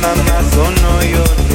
mamá, no yo